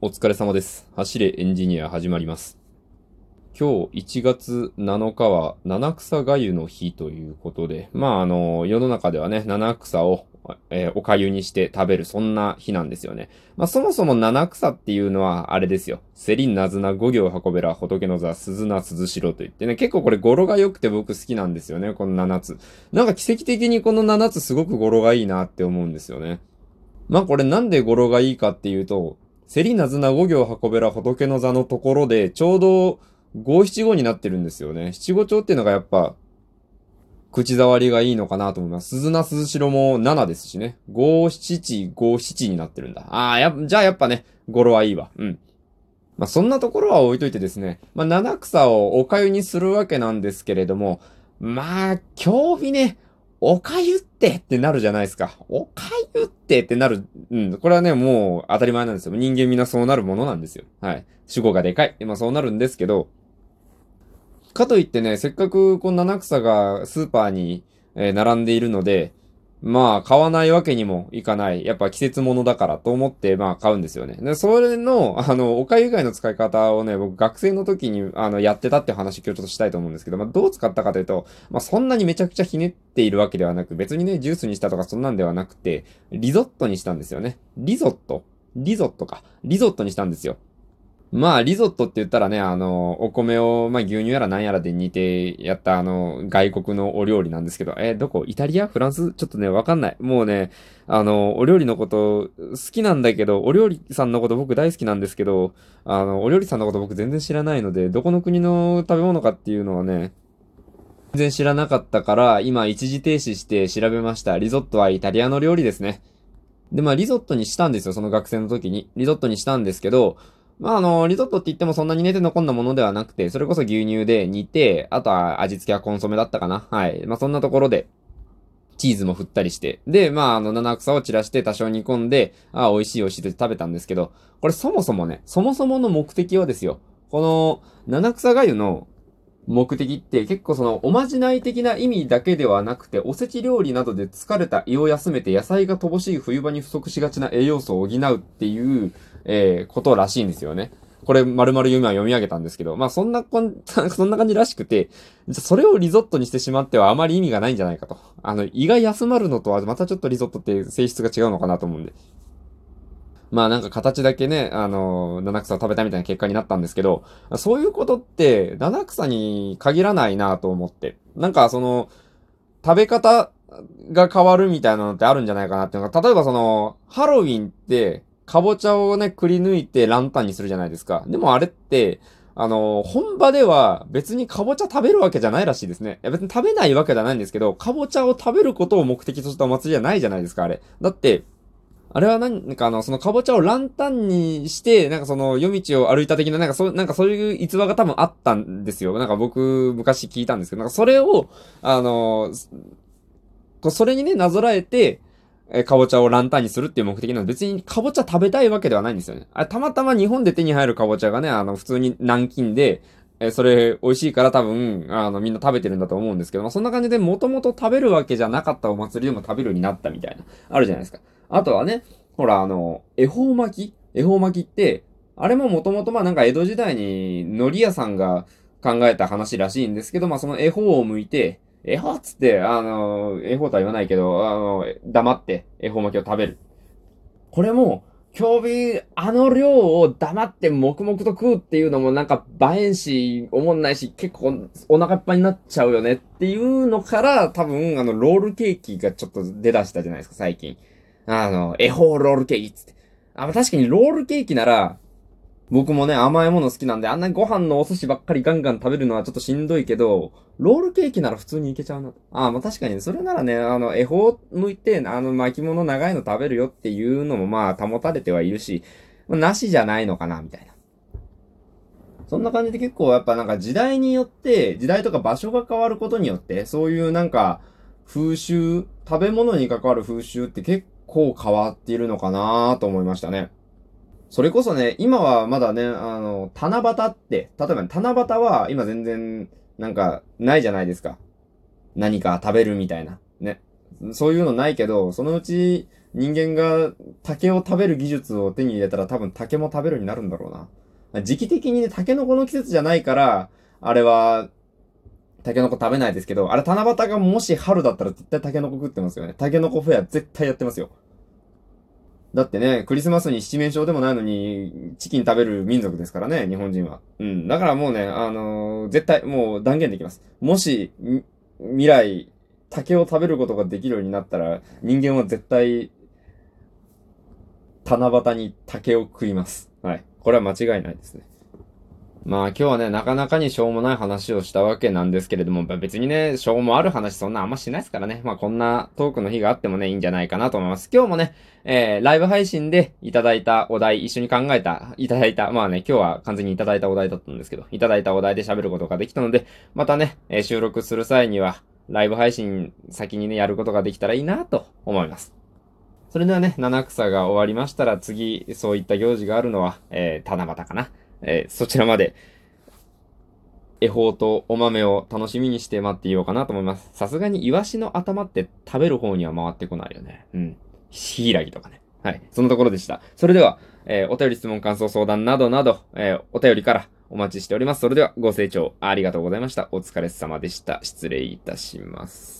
お疲れ様です。走れエンジニア始まります。今日1月7日は七草がゆの日ということで、まああの、世の中ではね、七草を、えーお粥にして食べる、そんな日なんですよね。まあそもそも七草っていうのはあれですよ。セリンナズナ五行運べら仏の座鈴名鈴代と言ってね、結構これ語呂が良くて僕好きなんですよね、この7つ。なんか奇跡的にこの7つすごく語呂がいいなって思うんですよね。まあこれなんで語呂がいいかっていうと、セリナズナ五行運べら仏の座のところで、ちょうど五七五になってるんですよね。七五調っていうのがやっぱ、口触りがいいのかなと思います。鈴名鈴代も7ですしね。五七五七になってるんだ。ああ、や、じゃあやっぱね、語呂はいいわ。うん。まあそんなところは置いといてですね。まあ七草をお粥にするわけなんですけれども、まあ、興味ね、おかゆってってなるじゃないですか。おかゆってってなる。うん。これはね、もう当たり前なんですよ。人間みんなそうなるものなんですよ。はい。主語がでかい。まあそうなるんですけど、かといってね、せっかくこの七草がスーパーに、え並んでいるので、まあ、買わないわけにもいかない。やっぱ季節物だからと思って、まあ買うんですよね。で、それの、あの、おかゆ以外の使い方をね、僕学生の時に、あの、やってたって話今日ちょっとしたいと思うんですけど、まあどう使ったかというと、まあそんなにめちゃくちゃひねっているわけではなく、別にね、ジュースにしたとかそんなんではなくて、リゾットにしたんですよね。リゾットリゾットか。リゾットにしたんですよ。まあ、リゾットって言ったらね、あの、お米を、まあ、牛乳やら何やらで煮てやった、あの、外国のお料理なんですけど、えどこ？イタリア？フランス？ちょっとね、わかんない。もうね、あの、お料理のこと、好きなんだけど、お料理さんのこと僕大好きなんですけど、あの、お料理さんのこと僕全然知らないので、どこの国の食べ物かっていうのはね、全然知らなかったから、今一時停止して調べました。リゾットはイタリアの料理ですね。で、まあ、リゾットにしたんですよ、その学生の時に。リゾットにしたんですけど、まあ、あの、リゾットって言ってもそんなに寝て残んなものではなくて、それこそ牛乳で煮て、あとは味付けはコンソメだったかな。はい。まあ、そんなところで、チーズも振ったりして。で、まあ、あの、七草を散らして多少煮込んで、あ美味しい美味しいって食べたんですけど、これそもそもね、そもそもの目的はですよ。この、七草がゆの目的って結構そのおまじない的な意味だけではなくて、おせち料理などで疲れた胃を休めて野菜が乏しい冬場に不足しがちな栄養素を補うっていう、えー、ことらしいんですよね。これ、丸々今読み上げたんですけど、まあそんなこん、そんな感じらしくて、じゃそれをリゾットにしてしまってはあまり意味がないんじゃないかと。あの、胃が休まるのとはまたちょっとリゾットって性質が違うのかなと思うんで。まあなんか形だけね、あの、七草を食べたみたいな結果になったんですけど、そういうことって、七草に限らないなと思って。なんかその、食べ方が変わるみたいなのってあるんじゃないかなっていうのが、例えばその、ハロウィンって、かぼちゃをね、くり抜いてランタンにするじゃないですか。でもあれって、あの、本場では別にかぼちゃ食べるわけじゃないらしいですね。いや別に食べないわけじゃないんですけど、かぼちゃを食べることを目的としたお祭りじゃないじゃないですか、あれ。だって、あれは何かあの、そのかぼちゃをランタンにして、なんかその夜道を歩いた的な、なんかそう、なんかそういう逸話が多分あったんですよ。なんか僕、昔聞いたんですけど、なんかそれを、あの、それにね、なぞらえて、えかぼちゃをランタンにするっていう目的なので、別にかぼちゃ食べたいわけではないんですよね。あたまたま日本で手に入るかぼちゃがね、あの、普通に南京で、えそれ美味しいから多分、あの、みんな食べてるんだと思うんですけど、まあ、そんな感じでもともと食べるわけじゃなかったお祭りでも食べるようになったみたいな、あるじゃないですか。あとはね、ほら、あの、恵方巻き？恵方巻きって、あれももともとまあなんか江戸時代に海苔屋さんが考えた話らしいんですけど、まあその恵方を剥いて、恵方っつって、あの、恵方とは言わないけど、あの、黙って恵方巻きを食べる。これも、興味、あの量を黙って黙々と食うっていうのもなんか映えんし、おもんないし、結構お腹いっぱいになっちゃうよねっていうのから、多分、あの、ロールケーキがちょっと出だしたじゃないですか、最近。あの、恵方ロールケーキっつって。あ、ま確かにロールケーキなら、僕もね、甘いもの好きなんで、あんなご飯のお寿司ばっかりガンガン食べるのはちょっとしんどいけど、ロールケーキなら普通にいけちゃうな。あ、まあ確かに、それならね、あの、恵方向いて、あの、巻物長いの食べるよっていうのもまあ保たれてはいるし、まあなしじゃないのかな、みたいな。そんな感じで結構やっぱなんか時代によって、時代とか場所が変わることによって、そういうなんか、風習、食べ物に関わる風習って結構変わっているのかなと思いましたね。それこそね、今はまだね、あの、七夕って、例えば七夕は今全然、なんか、ないじゃないですか。何か食べるみたいな。ね。そういうのないけど、そのうち、人間が竹を食べる技術を手に入れたら多分竹も食べるになるんだろうな。時期的にね、竹の子の季節じゃないから、あれは、タケノコ食べないですけど、あれ七夕がもし春だったら絶対タケノコ食ってますよね。タケノコフェア絶対やってますよ。だってね、クリスマスに七面鳥でもないのに、チキン食べる民族ですからね、日本人は。うん。だからもうね、あのー、絶対、もう断言できます。もし、未来、竹を食べることができるようになったら、人間は絶対、七夕に竹を食います。はい。これは間違いないですね。まあ今日はね、なかなかにしょうもない話をしたわけなんですけれども、別にね、しょうもある話そんなあんましないですからね。まあこんなトークの日があってもね、いいんじゃないかなと思います。今日もね、えー、ライブ配信でいただいたお題、一緒に考えた、いただいた、まあね、今日は完全にいただいたお題だったんですけど、いただいたお題で喋ることができたので、またね、えー、収録する際には、ライブ配信先にね、やることができたらいいなと思います。それではね、七草が終わりましたら、次、そういった行事があるのは、えー、七夕かな。えー、そちらまで、恵方とお豆を楽しみにして待っていようかなと思います。さすがにイワシの頭って食べる方には回ってこないよね。うん。ヒイラギとかね。はい。そのところでした。それでは、えー、お便り質問感想相談などなど、えー、お便りからお待ちしております。それではご清聴ありがとうございました。お疲れ様でした。失礼いたします。